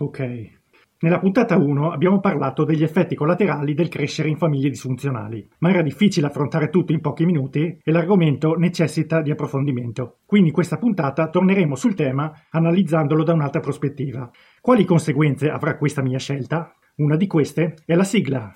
Ok. Nella puntata 1 abbiamo parlato degli effetti collaterali del crescere in famiglie disfunzionali, ma era difficile affrontare tutto in pochi minuti e l'argomento necessita di approfondimento. Quindi in questa puntata torneremo sul tema analizzandolo da un'altra prospettiva. Quali conseguenze avrà questa mia scelta? Una di queste è la sigla.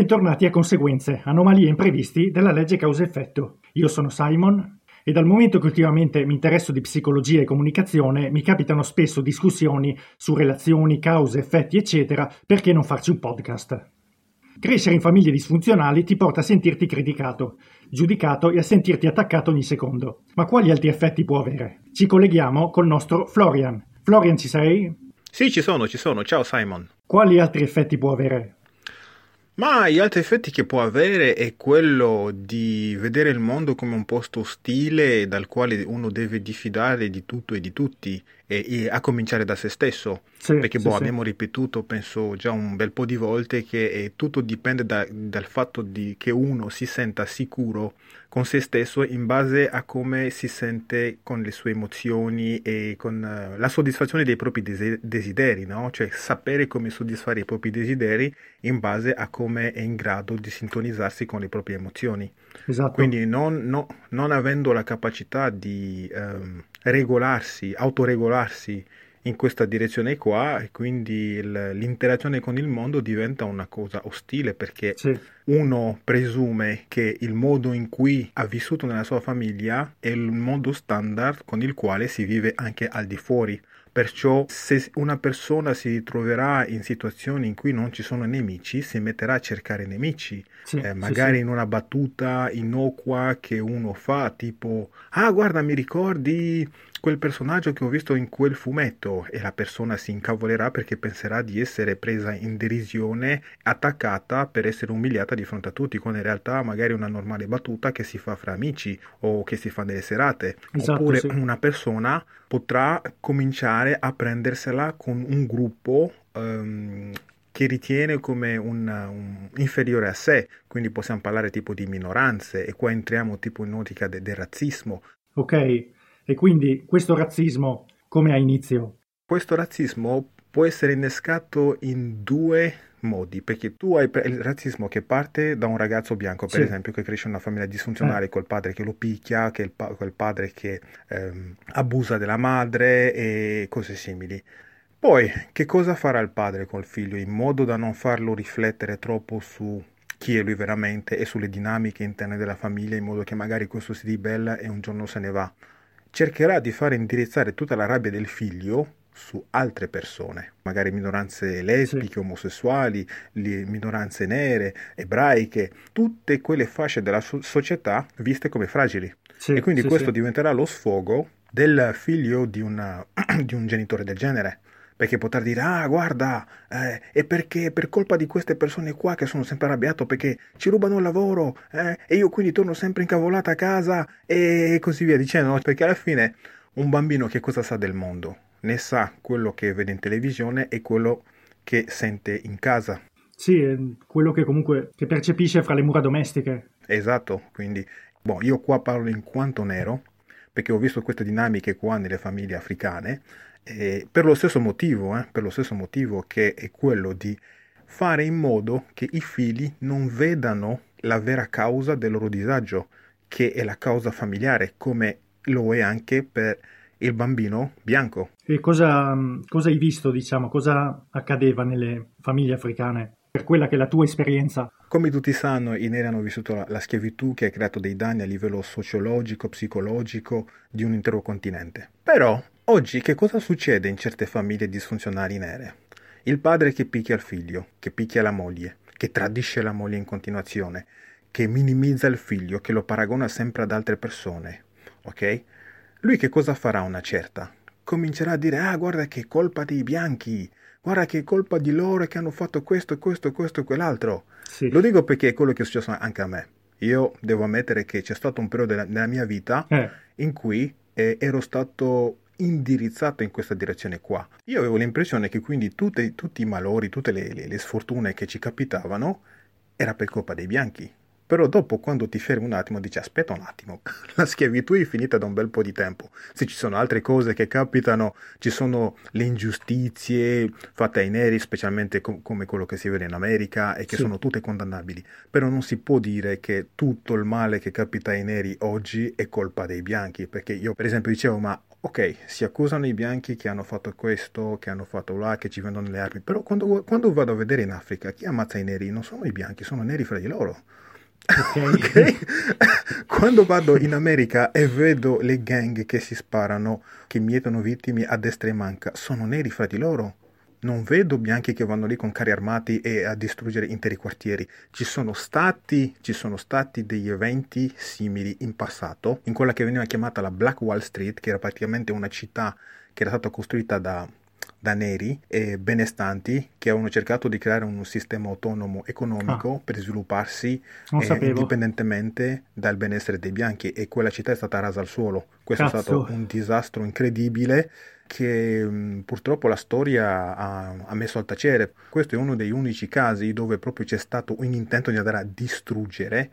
Bentornati a Conseguenze, anomalie imprevisti della legge causa-effetto. Io sono Simon e dal momento che ultimamente mi interesso di psicologia e comunicazione mi capitano spesso discussioni su relazioni, cause, effetti, eccetera, perché non farci un podcast? Crescere in famiglie disfunzionali ti porta a sentirti criticato, giudicato e a sentirti attaccato ogni secondo. Ma quali altri effetti può avere? Ci colleghiamo col nostro Florian. Florian, ci sei? Sì, ci sono, ci sono. Ciao Simon. Quali altri effetti può avere? Ma gli altri effetti che può avere è quello di vedere il mondo come un posto ostile dal quale uno deve diffidare di tutto e di tutti, e, e a cominciare da se stesso. Sì, Perché sì, boh, sì. abbiamo ripetuto, penso già un bel po' di volte, che eh, tutto dipende da, dal fatto di, che uno si senta sicuro con se stesso in base a come si sente con le sue emozioni e con uh, la soddisfazione dei propri desideri, no? Cioè sapere come soddisfare i propri desideri in base a come è in grado di sintonizzarsi con le proprie emozioni. Esatto. Quindi non, no, non avendo la capacità di um, regolarsi, autoregolarsi in questa direzione qua e quindi l'interazione con il mondo diventa una cosa ostile perché sì. uno presume che il modo in cui ha vissuto nella sua famiglia è il modo standard con il quale si vive anche al di fuori. Perciò se una persona si ritroverà in situazioni in cui non ci sono nemici, si metterà a cercare nemici, sì, eh, magari sì, in una battuta innocua che uno fa, tipo, ah guarda mi ricordi quel personaggio che ho visto in quel fumetto e la persona si incavolerà perché penserà di essere presa in derisione, attaccata per essere umiliata di fronte a tutti, quando in realtà magari è una normale battuta che si fa fra amici o che si fa nelle serate. Esatto, Oppure sì. una persona potrà cominciare a prendersela con un gruppo um, che ritiene come un, un, inferiore a sé, quindi possiamo parlare tipo di minoranze e qua entriamo tipo in ottica de, del razzismo. Ok, e quindi questo razzismo come ha inizio? Questo razzismo può essere innescato in due modi, perché tu hai il razzismo che parte da un ragazzo bianco, per sì. esempio, che cresce in una famiglia disfunzionale, eh. col padre che lo picchia, che pa- quel padre che ehm, abusa della madre e cose simili. Poi, che cosa farà il padre col figlio in modo da non farlo riflettere troppo su chi è lui veramente e sulle dinamiche interne della famiglia, in modo che magari questo si ribella e un giorno se ne va? Cercherà di fare indirizzare tutta la rabbia del figlio su altre persone, magari minoranze lesbiche, sì. omosessuali, minoranze nere, ebraiche, tutte quelle fasce della so- società viste come fragili. Sì, e quindi sì, questo diventerà lo sfogo del figlio di, una, di un genitore del genere perché potrà dire ah guarda eh, è perché per colpa di queste persone qua che sono sempre arrabbiato perché ci rubano il lavoro eh, e io quindi torno sempre incavolata a casa e così via dicendo. Perché alla fine un bambino che cosa sa del mondo? Ne sa quello che vede in televisione e quello che sente in casa. Sì quello che comunque che percepisce fra le mura domestiche. Esatto quindi boh, io qua parlo in quanto nero perché ho visto queste dinamiche qua nelle famiglie africane eh, per lo stesso motivo, eh, per lo stesso motivo che è quello di fare in modo che i figli non vedano la vera causa del loro disagio, che è la causa familiare, come lo è anche per il bambino bianco. E cosa, cosa hai visto, diciamo, cosa accadeva nelle famiglie africane? Per quella che è la tua esperienza. Come tutti sanno, i neri hanno vissuto la, la schiavitù che ha creato dei danni a livello sociologico, psicologico di un intero continente. Però Oggi che cosa succede in certe famiglie disfunzionali nere? Il padre che picchia il figlio, che picchia la moglie, che tradisce la moglie in continuazione, che minimizza il figlio, che lo paragona sempre ad altre persone. Ok? Lui che cosa farà una certa? Comincerà a dire: Ah, guarda che colpa dei bianchi, guarda che colpa di loro che hanno fatto questo, questo, questo e quell'altro. Sì. Lo dico perché è quello che è successo anche a me. Io devo ammettere che c'è stato un periodo nella, mia vita eh. in cui eh, ero stato indirizzato in questa direzione qua. Io avevo l'impressione che quindi tutte, tutti i malori, tutte le, le, le, sfortune che ci capitavano era per colpa dei bianchi. Però dopo, quando ti fermi un attimo, dici aspetta un attimo, la schiavitù è finita da un bel po' di tempo. Se ci sono altre cose che capitano, ci sono le ingiustizie fatte ai neri, specialmente com- come quello che si vede in America, e che sì. sono tutte condannabili. Però non si può dire che tutto il male che capita ai neri oggi è colpa dei bianchi, perché io per esempio dicevo, ma ok, si accusano i bianchi che hanno fatto questo, che hanno fatto là, che ci vendono le armi, però quando, quando vado a vedere in Africa chi ammazza i neri non sono i bianchi, sono neri fra di loro. Okay. okay. Quando vado in America e vedo le gang che si sparano, che mietono vittime a destra e manca, sono neri fra di loro. Non vedo bianchi che vanno lì con carri armati e a distruggere interi quartieri. Ci sono stati, ci sono stati degli eventi simili in passato, in quella che veniva chiamata la Black Wall Street, che era praticamente una città che era stata costruita da da neri e benestanti che avevano cercato di creare un sistema autonomo economico ah. per svilupparsi eh, indipendentemente dal benessere dei bianchi e quella città è stata rasa al suolo. Questo Cazzo. è stato un disastro incredibile che mh, mm, purtroppo la storia ha, ha, messo al tacere. Questo è uno dei unici casi dove proprio c'è stato un intento di andare a distruggere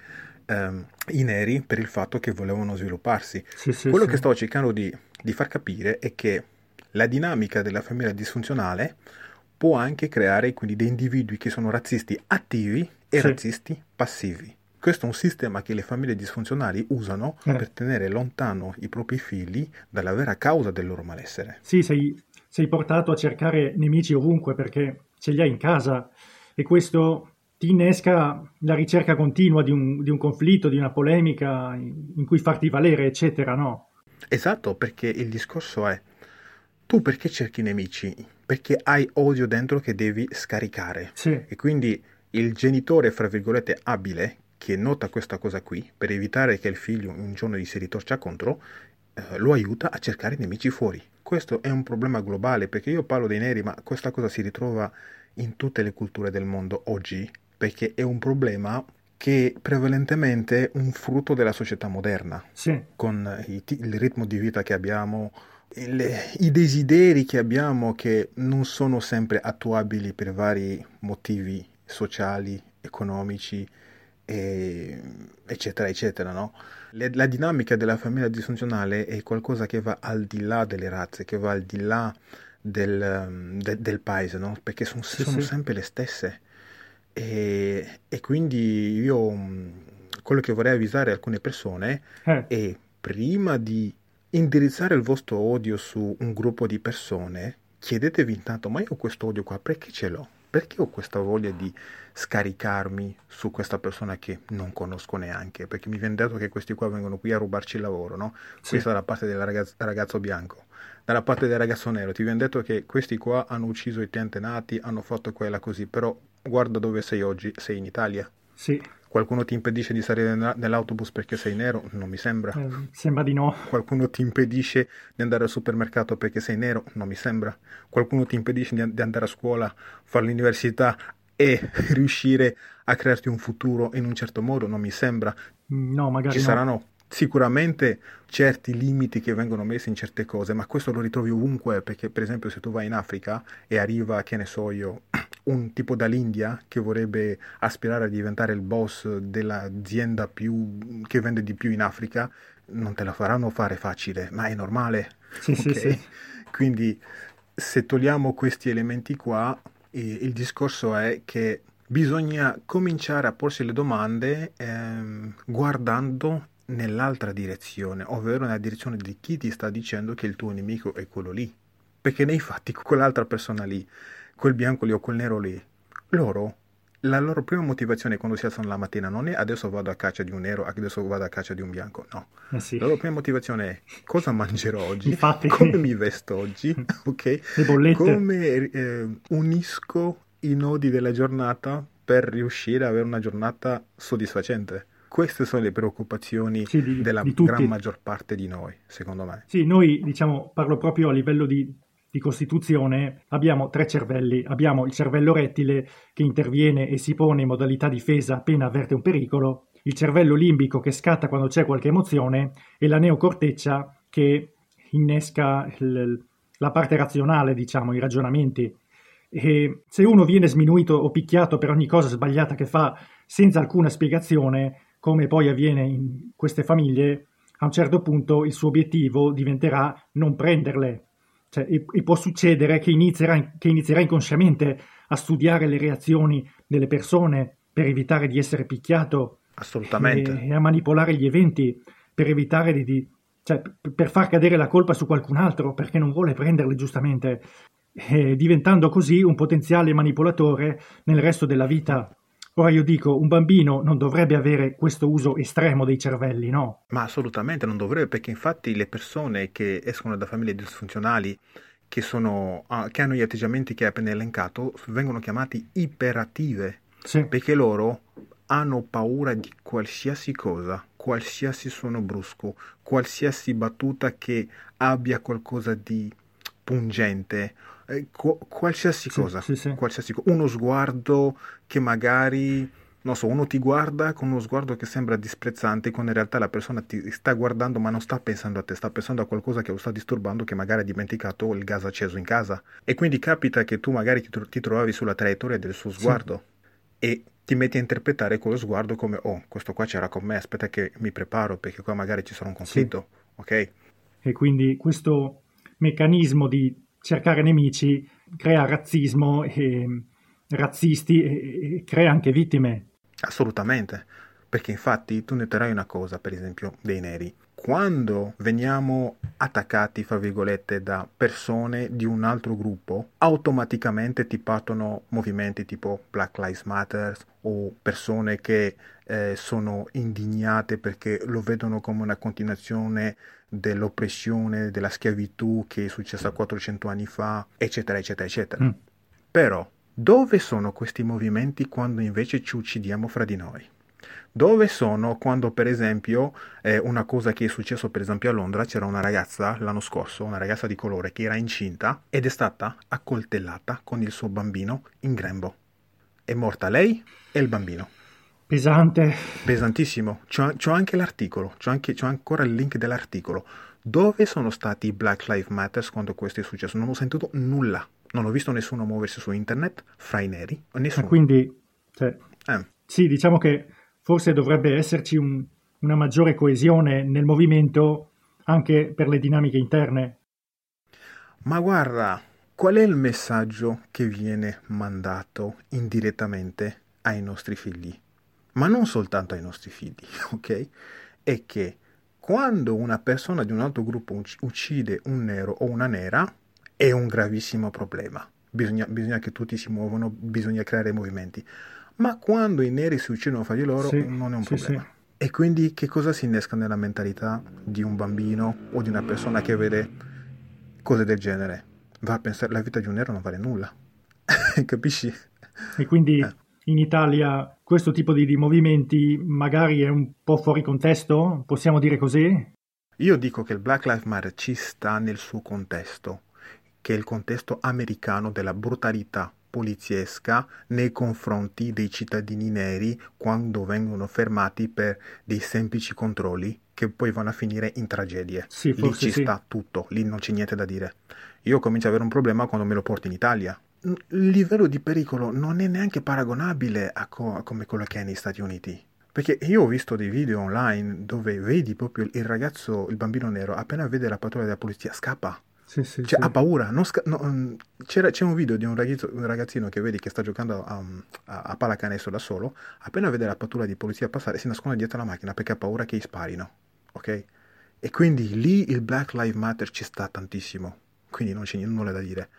ehm, i neri per il fatto che volevano svilupparsi. Sì, sì, Quello sì. che stavo cercando di, di far capire è che la dinamica della famiglia disfunzionale può anche creare quindi dei individui che sono razzisti attivi e sì. razzisti passivi. Questo è un sistema che le famiglie disfunzionali usano eh. per tenere lontano i propri figli dalla vera causa del loro malessere. Sì, sei, sei portato a cercare nemici ovunque perché ce li hai in casa e questo ti innesca la ricerca continua di un, di un conflitto, di una polemica in, in cui farti valere, eccetera, no? Esatto, perché il discorso è tu perché cerchi nemici? Perché hai odio dentro che devi scaricare. Sì. E quindi il genitore, fra virgolette, abile, che nota questa cosa qui, per evitare che il figlio un giorno gli si ritorcia contro, eh, lo aiuta a cercare nemici fuori. Questo è un problema globale, perché io parlo dei neri, ma questa cosa si ritrova in tutte le culture del mondo oggi, perché è un problema che è prevalentemente un frutto della società moderna, sì. con il, il ritmo di vita che abbiamo, le, i desideri che abbiamo che non sono sempre attuabili per vari motivi sociali, economici, e, eccetera, eccetera, no? Le, la dinamica della famiglia disfunzionale è qualcosa che va al di là delle razze, che va al di là del, de, del paese, no? Perché son, sì, sono sì. sempre le stesse. E, e, quindi io quello che vorrei avvisare alcune persone eh. è prima di indirizzare il vostro odio su un gruppo di persone, chiedetevi intanto, ma io questo odio qua, perché ce l'ho? Perché ho questa voglia di scaricarmi su questa persona che non conosco neanche? Perché mi viene detto che questi qua vengono qui a rubarci il lavoro, no? Sì. Questa è la parte del ragazzo, ragazzo bianco. Dalla parte del ragazzo nero ti viene detto che questi qua hanno ucciso i tuoi antenati, hanno fatto quella così, però guarda dove sei oggi, sei in Italia. Sì. Qualcuno ti impedisce di salire nell'autobus perché sei nero? Non mi sembra. Eh, sembra di no. Qualcuno ti impedisce di andare al supermercato perché sei nero? Non mi sembra. Qualcuno ti impedisce di andare a scuola, fare l'università e riuscire a crearti un futuro in un certo modo? Non mi sembra. Mm, no, magari Ci no. saranno sicuramente certi limiti che vengono messi in certe cose, ma questo lo ritrovi ovunque, perché per esempio se tu vai in Africa e arriva, che ne so io, un tipo dall'India che vorrebbe aspirare a diventare il boss dell'azienda più, che vende di più in Africa, non te la faranno fare facile, ma è normale. Sì, okay? sì, sì. Quindi se togliamo questi elementi qua, il discorso è che bisogna cominciare a porsi le domande ehm, guardando nell'altra direzione, ovvero nella direzione di chi ti sta dicendo che il tuo nemico è quello lì. Perché nei fatti quell'altra persona lì quel bianco lì o quel nero lì, loro, la loro prima motivazione quando si alzano la mattina non è adesso vado a caccia di un nero, adesso vado a caccia di un bianco, no. Eh sì. La loro prima motivazione è cosa mangerò oggi, Infatti. come mi vesto oggi, ok? Come eh, unisco i nodi della giornata per riuscire ad avere una giornata soddisfacente. Queste sono le preoccupazioni sì, di, della di gran maggior parte di noi, secondo me. Sì, noi diciamo, parlo proprio a livello di di costituzione abbiamo tre cervelli. Abbiamo il cervello rettile che interviene e si pone in modalità difesa appena avverte un pericolo, il cervello limbico che scatta quando c'è qualche emozione e la neocorteccia che innesca il, la parte razionale, diciamo, i ragionamenti. E se uno viene sminuito o picchiato per ogni cosa sbagliata che fa senza alcuna spiegazione, come poi avviene in queste famiglie, a un certo punto il suo obiettivo diventerà non prenderle. Cioè, e, e, può succedere che inizierà, che inizierà inconsciamente a studiare le reazioni delle persone per evitare di essere picchiato. Assolutamente. E, e a manipolare gli eventi per evitare di, di cioè, per far cadere la colpa su qualcun altro perché non vuole prenderle giustamente, eh, diventando così un potenziale manipolatore nel resto della vita. Ora io dico, un bambino non dovrebbe avere questo uso estremo dei cervelli, no? Ma assolutamente non dovrebbe, perché infatti le persone che escono da famiglie disfunzionali, che, sono, uh, che hanno gli atteggiamenti che hai appena elencato, vengono chiamati iperattive, sì. perché loro hanno paura di qualsiasi cosa, qualsiasi suono brusco, qualsiasi battuta che abbia qualcosa di pungente eh, qualsiasi sì, cosa, sì, sì. qualsiasi co- uno sguardo che magari, non so, uno ti guarda con uno sguardo che sembra disprezzante, quando in realtà la persona ti sta guardando ma non sta pensando a te, sta pensando a qualcosa che lo sta disturbando, che magari ha dimenticato il gas acceso in casa. E quindi capita che tu magari ti, ti trovavi sulla traiettoria del suo sguardo e ti metti a interpretare quello sguardo come, oh, questo qua c'era con me, aspetta che mi preparo perché qua magari ci sarà un conflitto, ok? E quindi questo meccanismo di cercare nemici crea razzismo e razzisti e, e crea anche vittime. Assolutamente, perché infatti tu noterai una cosa, per esempio, dei neri. Quando veniamo attaccati, fra virgolette, da persone di un altro gruppo, automaticamente ti partono movimenti tipo Black Lives Matter o persone che eh, sono indignate perché lo vedono come una continuazione dell'oppressione, della schiavitù che è successa 400 anni fa, eccetera, eccetera, eccetera. Mm. Però, dove sono questi movimenti quando invece ci uccidiamo fra di noi? Dove sono quando, per esempio, eh, una cosa che è successo, per esempio, a Londra, c'era una ragazza l'anno scorso, una ragazza di colore che era incinta ed è stata accoltellata con il suo bambino in grembo. È morta lei e il bambino. Pesante. Pesantissimo. C'ho, c'ho anche l'articolo, c'ho, anche, c'ho ancora il link dell'articolo. Dove sono stati i Black Lives Matter quando questo è successo? Non ho sentito nulla. Non ho visto nessuno muoversi su internet fra i neri. Nessuno. quindi, cioè, eh. sì, diciamo che forse dovrebbe esserci un, una maggiore coesione nel movimento anche per le dinamiche interne. Ma guarda, qual è il messaggio che viene mandato indirettamente ai nostri figli? ma non soltanto ai nostri figli, ok? È che quando una persona di un altro gruppo uccide un nero o una nera, è un gravissimo problema. Bisogna, bisogna che tutti si muovano, bisogna creare movimenti. Ma quando i neri si uccidono fra di loro sì, non è un sì, problema. Sì. E quindi che cosa si innesca nella mentalità di un bambino o di una persona che vede cose del genere? Va a pensare la vita di un nero non vale nulla. Capisci? E quindi eh in Italia questo tipo di, di, movimenti magari è un po' fuori contesto? Possiamo dire così? Io dico che il Black Lives Matter ci sta nel suo contesto, che è il contesto americano della brutalità poliziesca nei confronti dei cittadini neri quando vengono fermati per dei semplici controlli che poi vanno a finire in tragedie. Sì, lì ci sì. sta tutto, lì non c'è niente da dire. Io comincio ad avere un problema quando me lo porto in Italia il livello di pericolo non è neanche paragonabile a, co- a come quello che è negli Stati Uniti. Perché io ho visto dei video online dove vedi proprio il ragazzo, il bambino nero, appena vede la pattuglia della polizia, scappa. Sì, sì, cioè, sì. ha paura. Sca- no, mm, c'è un video di un, ragazzo, un, ragazzino che vedi che sta giocando a, a, a pallacanestro da solo. Appena vede la pattuglia di polizia passare, si nasconde dietro la macchina perché ha paura che gli sparino. Ok? E quindi lì il Black Lives Matter ci sta tantissimo. Quindi non c'è nulla da dire.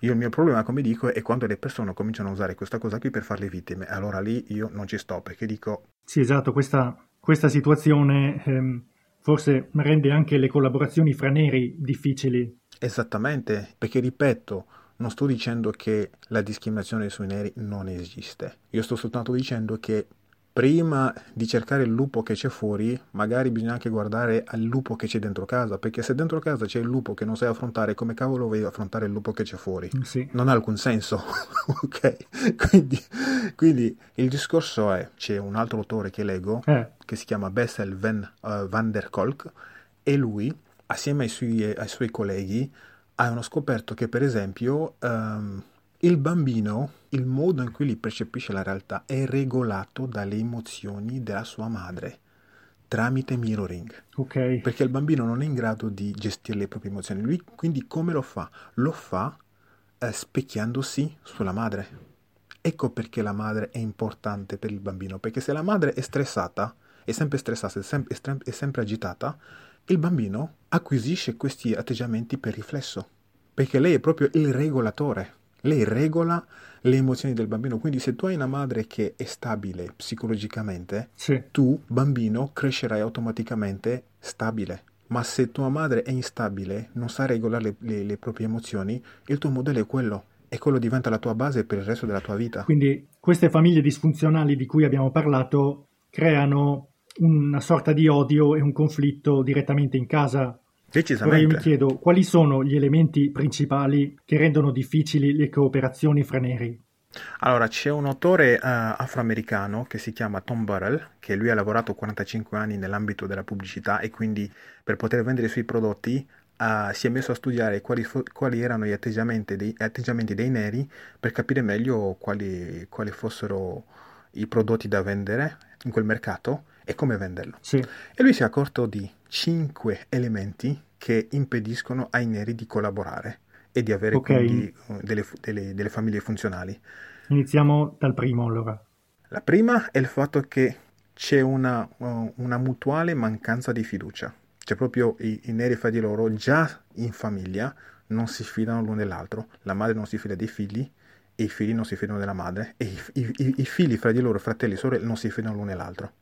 Io il mio problema, come dico, è quando le persone cominciano a usare questa cosa qui per farle vittime. Allora lì io non ci sto perché dico... Sì, esatto, questa, questa situazione ehm, forse rende anche le collaborazioni fra neri difficili. Esattamente, perché ripeto, non sto dicendo che la discriminazione sui neri non esiste. Io sto soltanto dicendo che prima di cercare il lupo che c'è fuori, magari bisogna anche guardare al lupo che c'è dentro casa, perché se dentro casa c'è il lupo che non sai affrontare, come cavolo vuoi affrontare il lupo che c'è fuori? Sì. Non ha alcun senso, ok? Quindi, quindi, il discorso è, c'è un altro autore che leggo, eh. che si chiama Bessel Van, uh, van der Kolk, e lui, assieme ai suoi, ai suoi colleghi, hanno scoperto che per esempio... Um, Il bambino, il modo in cui li percepisce la realtà è regolato dalle emozioni della sua madre tramite mirroring. Ok. Perché il bambino non è in grado di gestire le proprie emozioni. Lui quindi come lo fa? Lo fa eh, specchiandosi sulla madre. Ecco perché la madre è importante per il bambino, perché se la madre è stressata, è sempre stressata, è sempre, è sempre agitata, il bambino acquisisce questi atteggiamenti per riflesso, perché lei è proprio il regolatore. Lei regola le emozioni del bambino. Quindi se tu hai una madre che è stabile psicologicamente, Sì. tu, bambino, crescerai automaticamente stabile. Ma se tua madre è instabile, non sa regolare le, le- le proprie emozioni, il tuo modello è quello. E quello diventa la tua base per il resto della tua vita. Quindi queste famiglie disfunzionali di cui abbiamo parlato creano una sorta di odio e un conflitto direttamente in casa. Ora io mi Decisamente. chiedo quali sono gli elementi principali che rendono difficili le cooperazioni fra neri. Allora, c'è un autore eh, afroamericano che si chiama Tom Burrell, che lui ha lavorato 45 anni nell'ambito della pubblicità e quindi per poter vendere i suoi prodotti eh, si è messo a studiare quali, fo- quali erano gli atteggiamenti dei, atteggiamenti dei neri per capire meglio quali, quali fossero i prodotti da vendere in quel mercato e come venderlo. Sì, E lui si è accorto di cinque elementi che impediscono ai neri di collaborare e di avere Ok. quindi eh, delle, delle- delle famiglie funzionali. iniziamo dal primo allora. La prima è il fatto che c'è una, uh, una mutuale mancanza di fiducia. Cioè proprio i, i neri fra di loro già in famiglia non si fidano l'uno dell'altro. La madre non si fida dei figli e i figli non si fidano della madre e i- i- i figli fra di loro, fratelli e sorelle, non si fidano l'uno dell'altro.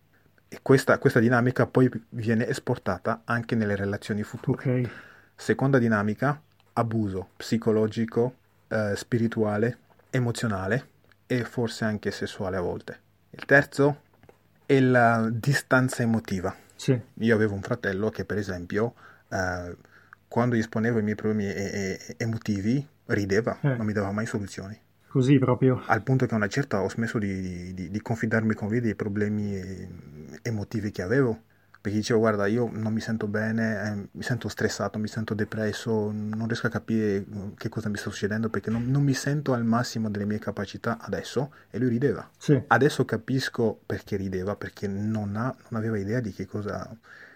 E questa, questa dinamica poi viene esportata anche nelle relazioni future. Ok, Seconda dinamica, abuso psicologico, eh, spirituale, emozionale e forse anche sessuale a volte. Il terzo è la distanza emotiva. sì, Io avevo un fratello che per esempio eh, quando gli esponevo i miei problemi e- e- emotivi rideva, Eh. non mi dava mai soluzioni. Così proprio. Al punto che a una certa ho smesso di, di- di confidarmi con lui dei problemi eh, emotivi che avevo. Perché dicevo, guarda, io non mi sento bene, eh, mi sento stressato, mi sento depresso, non riesco a capire eh, che cosa mi sta succedendo perché non, non mi sento al massimo delle mie capacità adesso. E lui rideva. Sì, Adesso capisco perché rideva, perché non, ha- non aveva idea di che cosa,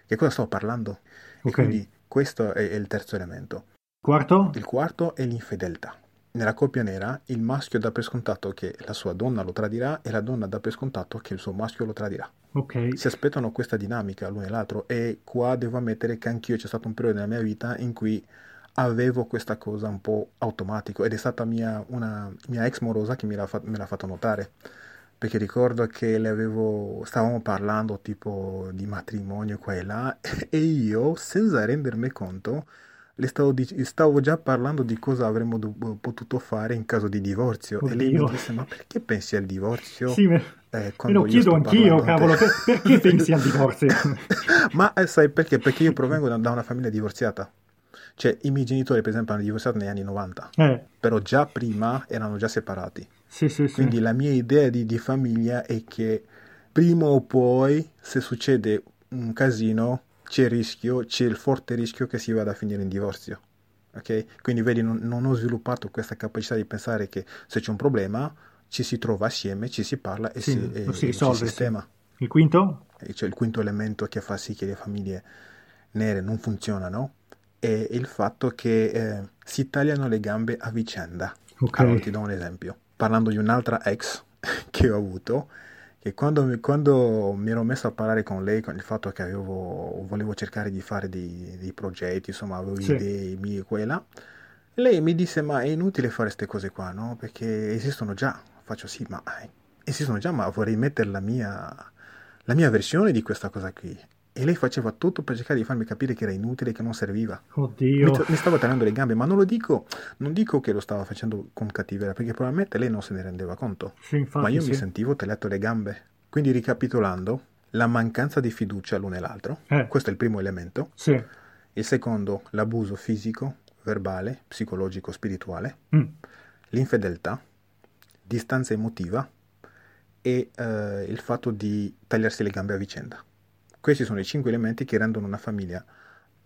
che cosa stavo parlando. E Ok. quindi questo è- è il terzo elemento. quarto? Il quarto è l'infedeltà. Nella coppia nera il maschio dà per scontato che la sua donna lo tradirà e la donna dà per scontato che il suo maschio lo tradirà. Ok, Si aspettano questa dinamica l'uno e l'altro e qua devo ammettere che anch'io c'è stato un periodo nella mia vita in cui avevo questa cosa un po' automatico ed è stata mia, una mia ex morosa che me l'ha, fa- me l'ha fatto notare. Perché ricordo che le avevo, stavamo parlando tipo di matrimonio qua e là e io, senza rendermi conto, le stavo, dic- stavo già parlando di cosa avremmo do- potuto fare in caso di divorzio. E lei mi Oddio. disse, ma perché pensi al divorzio? sì, me, eh, me lo chiedo anch'io, parlando a te?" cavolo, per- perché pensi al divorzio? Ma eh, sai perché? Perché io provengo da, da una famiglia divorziata. Cioè, i miei genitori, per esempio, hanno divorziato negli anni 90, Eh, però già prima erano già separati. sì, sì, sì. Quindi la mia idea di, di famiglia è che prima o poi, se succede un casino, c'è il rischio, c'è il forte rischio che si vada a finire in divorzio. Ok? Quindi vedi, non, non ho sviluppato questa capacità di pensare che se c'è un problema ci si trova assieme, ci si parla e Sì, si, e- si risolve, si sì. sistema. Il quinto? E c'è il quinto elemento che fa sì che le famiglie nere non funzionano è il fatto che eh, si tagliano le gambe a vicenda. Ok. Allora ti do un esempio. Parlando di un'altra ex che ho avuto, che quando mi, quando mi ero messo a parlare con lei, con il fatto che avevo, volevo cercare di fare dei, dei progetti, insomma avevo Sì. idee mie e là, lei mi disse ma è inutile fare queste cose qua, no? Perché esistono già. Faccio sì, ma eh, esistono già, ma vorrei mettere la mia, la mia versione di questa cosa qui. E lei faceva tutto per cercare di farmi capire che era inutile, che non serviva. Oddio. Mi, mi stava tagliando le gambe, ma non lo dico, non dico che lo stava facendo con cattiveria, perché probabilmente lei non se ne rendeva conto. Sì, infatti, ma io sì. mi sentivo tagliato le gambe. Quindi ricapitolando, la mancanza di fiducia l'uno e l'altro, Eh. questo è il primo elemento. Sì. Il secondo, l'abuso fisico, verbale, psicologico, spirituale. Mm. L'infedeltà, distanza emotiva e eh, il fatto di tagliarsi le gambe a vicenda. Questi sono i cinque elementi che rendono una famiglia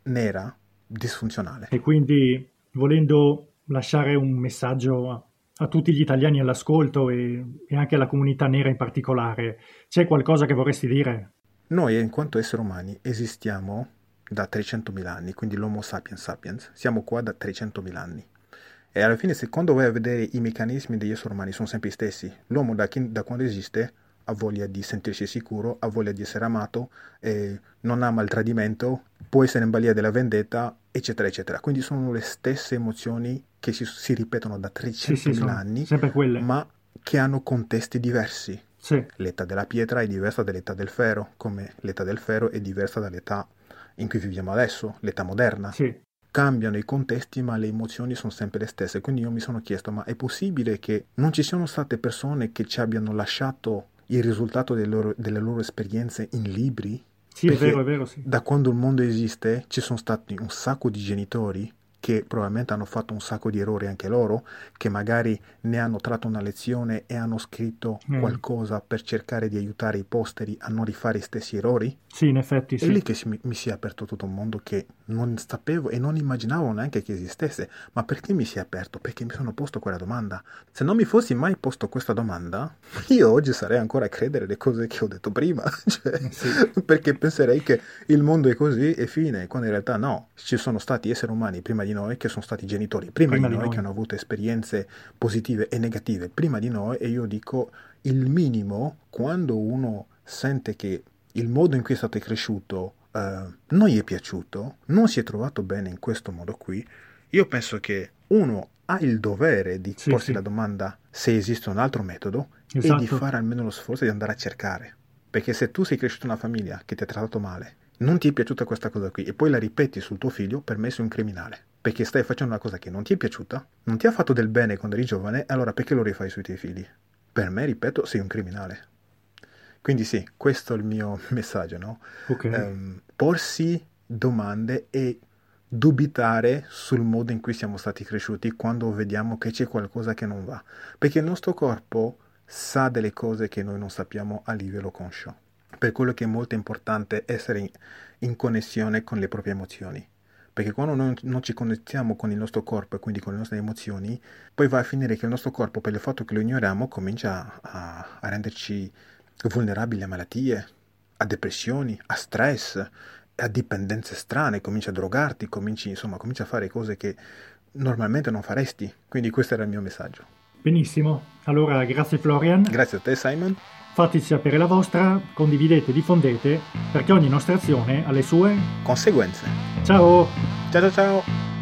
nera disfunzionale. E quindi, volendo lasciare un messaggio a tutti gli italiani all'ascolto e, e anche alla comunità nera in particolare. C'è qualcosa che vorresti dire? Noi, in quanto esseri umani, esistiamo da 300.000 anni, quindi l'Homo sapiens sapiens, siamo qua da 300.000 anni. E alla fine, se quando vai a vedere i meccanismi degli esseri umani sono sempre gli stessi. L'uomo da, chi, da quando esiste ha voglia di sentirsi sicuro, ha voglia di essere amato, eh, non ama il tradimento, può essere in balia della vendetta, eccetera, eccetera. Quindi sono le stesse emozioni che si, si ripetono da 300.000 sì, sì, anni, ma che hanno contesti diversi. Sì. L'età della pietra è diversa dall'età del ferro, come l'età del ferro è diversa dall'età in cui viviamo adesso, l'età moderna. Sì. Cambiano i contesti, ma le emozioni sono sempre le stesse. Quindi io mi sono chiesto, ma è possibile che non ci siano state persone che ci abbiano lasciato il risultato delle loro, delle loro esperienze in libri? Sì, Perché è vero, è vero, sì. Da quando il mondo esiste ci sono stati un sacco di genitori che probabilmente hanno fatto un sacco di errori anche loro, che magari ne hanno tratto una lezione e hanno scritto mm. qualcosa per cercare di aiutare i posteri a non rifare gli stessi errori? Sì, in effetti sì. È lì che mi, mi si è aperto tutto un mondo che non sapevo e non immaginavo neanche che esistesse. Ma perché mi si è aperto? Perché mi sono posto quella domanda. Se non mi fossi mai posto questa domanda, io oggi sarei ancora a credere le cose che ho detto prima. cioè, eh, sì. Perché penserei che il mondo è così e fine, quando in realtà no. Ci sono stati esseri umani prima di noi che sono stati genitori prima, prima di, noi, noi che hanno avuto esperienze positive e negative prima di noi e io dico il minimo quando uno sente che il modo in cui è stato cresciuto uh, non gli è piaciuto, non si è trovato bene in questo modo qui, io penso che uno ha il dovere di sì, porsi sì. la domanda se esiste un altro metodo esatto. e di esatto. fare almeno lo sforzo di andare a cercare. Perché se tu sei cresciuto in una famiglia che ti ha trattato male, non ti è piaciuta questa cosa qui e poi la ripeti sul tuo figlio, per me sei un criminale. Perché stai facendo una cosa che non ti è piaciuta, non ti ha fatto del bene quando eri giovane, allora perché lo rifai sui tuoi figli? Per me, ripeto, sei un criminale. Quindi sì, questo è il mio messaggio, no? Okay. Um, porsi domande e dubitare sul modo in cui siamo stati cresciuti quando vediamo che c'è qualcosa che non va. Perché il nostro corpo sa delle cose che noi non sappiamo a livello conscio. Per quello che è molto importante essere in, in connessione con le proprie emozioni. Perché quando noi non ci connettiamo con il nostro corpo e quindi con le nostre emozioni, poi va a finire che il nostro corpo, per il fatto che lo ignoriamo, comincia a, a renderci vulnerabili a malattie, a depressioni, a stress, a dipendenze strane, cominci a drogarti, cominci, insomma, cominci a fare cose che normalmente non faresti. Quindi questo era il mio messaggio. Benissimo, allora grazie Florian. Grazie a te Simon. Fateci sapere la vostra, condividete, diffondete, perché ogni nostra azione ha le sue conseguenze. Ciao! Ciao ciao ciao!